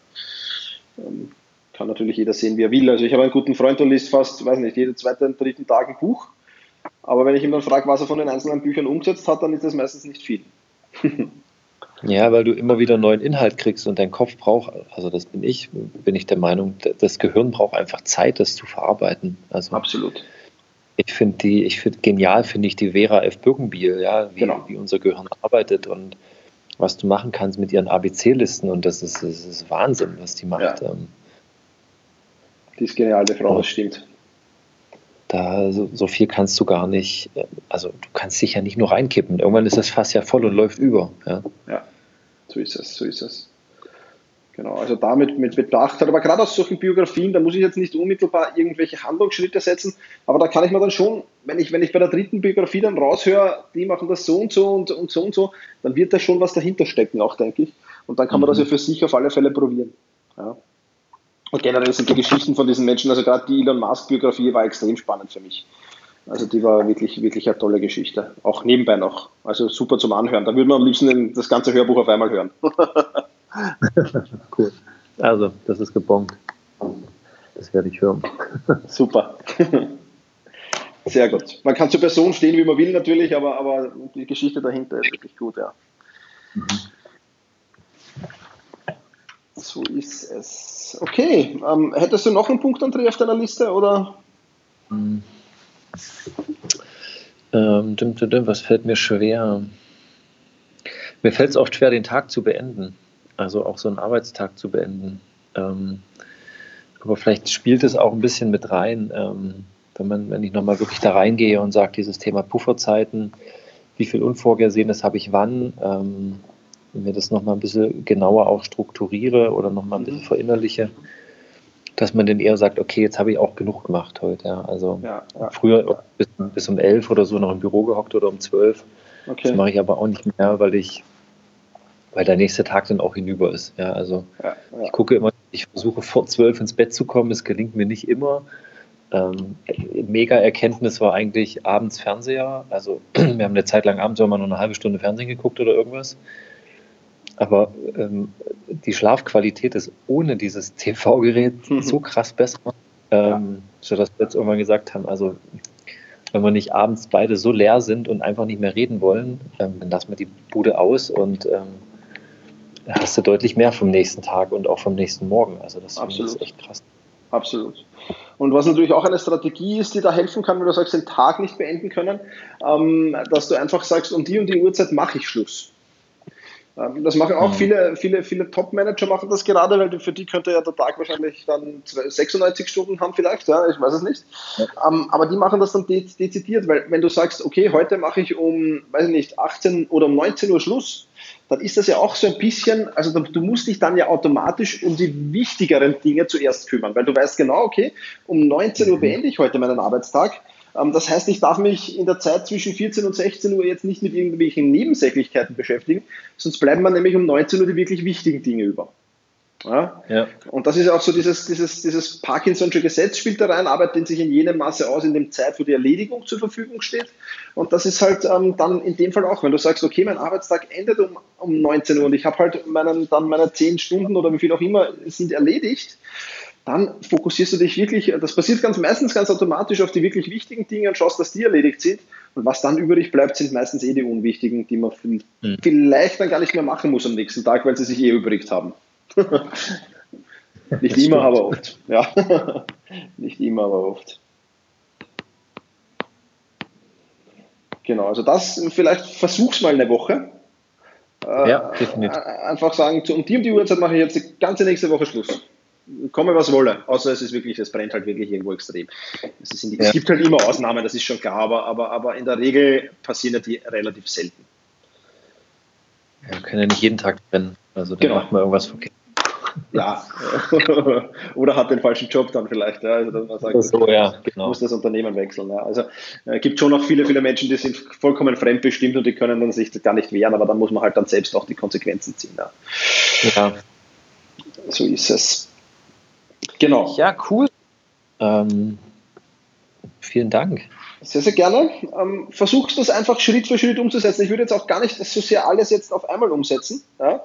Ähm, kann natürlich jeder sehen, wie er will. Also ich habe einen guten Freund, der liest fast, weiß nicht, jeden zweiten, dritten Tag ein Buch. Aber wenn ich ihn dann frage, was er von den einzelnen Büchern umgesetzt hat, dann ist das meistens nicht viel. ja, weil du immer wieder neuen Inhalt kriegst und dein Kopf braucht, also das bin ich, bin ich der Meinung, das Gehirn braucht einfach Zeit, das zu verarbeiten. Also Absolut. Ich finde die, ich finde genial, finde ich die Vera F. Birkenbiel, ja, wie, genau. wie unser Gehirn arbeitet und was du machen kannst mit ihren ABC-Listen und das ist, das ist Wahnsinn, was die macht. Ja. Ähm. Die ist genial, die Frau, das stimmt. Da so, so, viel kannst du gar nicht, äh, also du kannst dich ja nicht nur reinkippen. Irgendwann ist das Fass ja voll und läuft über. Ja, ja so ist es, so ist es. Genau, also damit mit Bedacht hat. Aber gerade aus solchen Biografien, da muss ich jetzt nicht unmittelbar irgendwelche Handlungsschritte setzen, aber da kann ich mir dann schon, wenn ich, wenn ich bei der dritten Biografie dann raushöre, die machen das so und so und, und so und so, dann wird da schon was dahinter stecken, auch denke ich. Und dann kann man mhm. das ja für sich auf alle Fälle probieren. Ja. Und generell sind die Geschichten von diesen Menschen, also gerade die Elon Musk-Biografie war extrem spannend für mich. Also die war wirklich, wirklich eine tolle Geschichte. Auch nebenbei noch. Also super zum Anhören. Da würde man am liebsten das ganze Hörbuch auf einmal hören. cool. Also, das ist gebongt. Das werde ich hören. Super. Sehr gut. Man kann zur Person stehen, wie man will, natürlich, aber, aber die Geschichte dahinter ist wirklich gut, ja. Mhm. So ist es. Okay. Ähm, hättest du noch einen Punkt, André, auf deiner Liste? Oder? Mhm. Ähm, was fällt mir schwer? Mir fällt es oft schwer, den Tag zu beenden also auch so einen Arbeitstag zu beenden. Ähm, aber vielleicht spielt es auch ein bisschen mit rein, ähm, wenn, man, wenn ich nochmal wirklich da reingehe und sage, dieses Thema Pufferzeiten, wie viel Unvorhersehenes habe ich wann, ähm, mir das nochmal ein bisschen genauer auch strukturiere oder nochmal ein bisschen mhm. verinnerliche, dass man dann eher sagt, okay, jetzt habe ich auch genug gemacht heute. Ja. Also ja, ja. früher bis, bis, um elf oder so noch im Büro gehockt oder um zwölf. Okay. Das mache ich aber auch nicht mehr, weil ich weil der nächste Tag dann auch hinüber ist. Ja, also ja, ja. ich gucke immer, ich versuche vor zwölf ins Bett zu kommen, es gelingt mir nicht immer. Ähm, mega Erkenntnis war eigentlich abends Fernseher. Also wir haben eine Zeit lang abends immer nur eine halbe Stunde Fernsehen geguckt oder irgendwas. Aber ähm, die Schlafqualität ist ohne dieses TV-Gerät mhm. so krass besser, ähm, sodass wir jetzt irgendwann gesagt haben, also wenn wir nicht abends beide so leer sind und einfach nicht mehr reden wollen, ähm, dann lassen wir die Bude aus und ähm, hast du deutlich mehr vom nächsten Tag und auch vom nächsten Morgen. Also das ist echt krass. Absolut. Und was natürlich auch eine Strategie ist, die da helfen kann, wenn du sagst, den Tag nicht beenden können, ähm, dass du einfach sagst, um die und die Uhrzeit mache ich Schluss. Ähm, das machen auch mhm. viele, viele, viele Top-Manager machen das gerade, weil für die könnte ja der Tag wahrscheinlich dann 96 Stunden haben vielleicht, ja, ich weiß es nicht. Ja. Ähm, aber die machen das dann dezidiert, weil wenn du sagst, okay, heute mache ich um, weiß ich nicht, 18 oder um 19 Uhr Schluss, dann ist das ja auch so ein bisschen, also du musst dich dann ja automatisch um die wichtigeren Dinge zuerst kümmern, weil du weißt genau, okay, um 19 Uhr mhm. beende ich heute meinen Arbeitstag ähm, das heißt, ich darf mich in der Zeit zwischen 14 und 16 Uhr jetzt nicht mit irgendwelchen Nebensächlichkeiten beschäftigen, sonst bleiben mir nämlich um 19 Uhr die wirklich wichtigen Dinge über. Ja? ja? Und das ist auch so dieses, dieses, dieses Parkinson'sche Gesetz spielt da rein, arbeitet sich in jenem Maße aus, in dem Zeit, wo die Erledigung zur Verfügung steht. Und das ist halt ähm, dann in dem Fall auch, wenn du sagst, okay, mein Arbeitstag endet um, um 19 Uhr und ich habe halt meinen, dann meine 10 Stunden oder wie viel auch immer sind erledigt, dann fokussierst du dich wirklich, das passiert ganz meistens ganz automatisch auf die wirklich wichtigen Dinge und schaust, dass die erledigt sind. Und was dann übrig bleibt, sind meistens eh die unwichtigen, die man mhm. vielleicht dann gar nicht mehr machen muss am nächsten Tag, weil sie sich eh übrigt haben. nicht das immer, stimmt. aber oft. Ja. nicht immer, aber oft. Genau, also das vielleicht versuch's mal eine Woche. Ja, definitiv. Äh, einfach sagen, um die um die Uhrzeit mache ich jetzt die ganze nächste Woche Schluss komme was wolle, außer es ist wirklich, es brennt halt wirklich irgendwo extrem. Es, die, ja. es, gibt halt immer Ausnahmen, das ist schon klar, aber, aber, aber in der Regel passieren ja die relativ selten. Ja, können ja nicht jeden Tag brennen, also dann genau. macht man irgendwas verkehrt. Ja, oder hat den falschen Job dann vielleicht. Ja. Also, man sagt, so, ja, genau. muss das Unternehmen wechseln. Ja. Also es äh, gibt schon noch viele, viele Menschen, die sind vollkommen fremdbestimmt und die können dann sich gar nicht wehren, aber dann muss man halt dann selbst auch die Konsequenzen ziehen. Ja. ja. So ist es. Genau. Ja, cool. Ähm, vielen Dank. Sehr, sehr gerne. Ähm, versuchst das einfach Schritt für Schritt umzusetzen. Ich würde jetzt auch gar nicht so sehr alles jetzt auf einmal umsetzen, ja?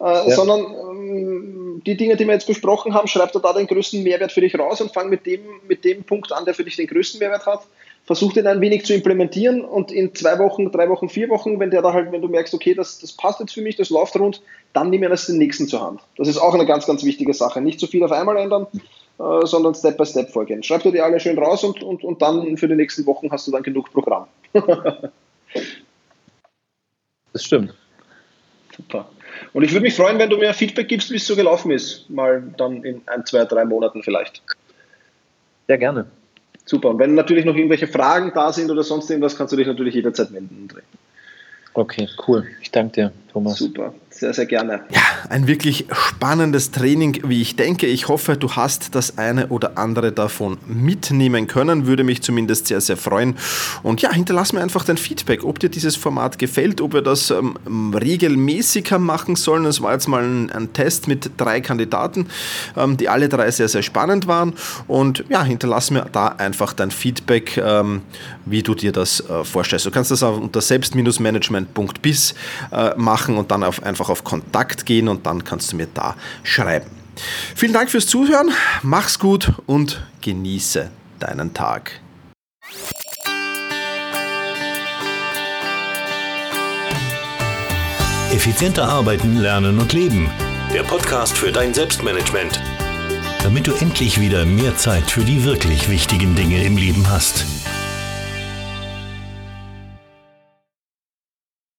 Äh, ja. sondern ähm, die Dinge, die wir jetzt besprochen haben, schreib da den größten Mehrwert für dich raus und fang mit dem, mit dem Punkt an, der für dich den größten Mehrwert hat. Versuch den ein wenig zu implementieren und in zwei Wochen, drei Wochen, vier Wochen, wenn der da halt, wenn du merkst, okay, das, das passt jetzt für mich, das läuft rund, dann nimm mir das den nächsten zur Hand. Das ist auch eine ganz, ganz wichtige Sache. Nicht zu viel auf einmal ändern, äh, sondern Step by Step vorgehen. Schreib dir die alle schön raus und, und, und dann für die nächsten Wochen hast du dann genug Programm. das stimmt. Super. Und ich würde mich freuen, wenn du mir Feedback gibst, wie es so gelaufen ist. Mal dann in ein, zwei, drei Monaten vielleicht. Sehr gerne. Super. Und wenn natürlich noch irgendwelche Fragen da sind oder sonst irgendwas, kannst du dich natürlich jederzeit melden. Okay, cool. Ich danke dir, Thomas. Super, sehr, sehr gerne. Ja, ein wirklich spannendes Training, wie ich denke. Ich hoffe, du hast das eine oder andere davon mitnehmen können. Würde mich zumindest sehr, sehr freuen. Und ja, hinterlass mir einfach dein Feedback, ob dir dieses Format gefällt, ob wir das ähm, regelmäßiger machen sollen. Es war jetzt mal ein, ein Test mit drei Kandidaten, ähm, die alle drei sehr, sehr spannend waren. Und ja, hinterlass mir da einfach dein Feedback, ähm, wie du dir das äh, vorstellst. Du kannst das auch unter selbst-management management.bis äh, machen und dann auf, einfach auf Kontakt gehen und dann kannst du mir da schreiben. Vielen Dank fürs Zuhören, mach's gut und genieße deinen Tag. Effizienter arbeiten, lernen und leben. Der Podcast für dein Selbstmanagement. Damit du endlich wieder mehr Zeit für die wirklich wichtigen Dinge im Leben hast.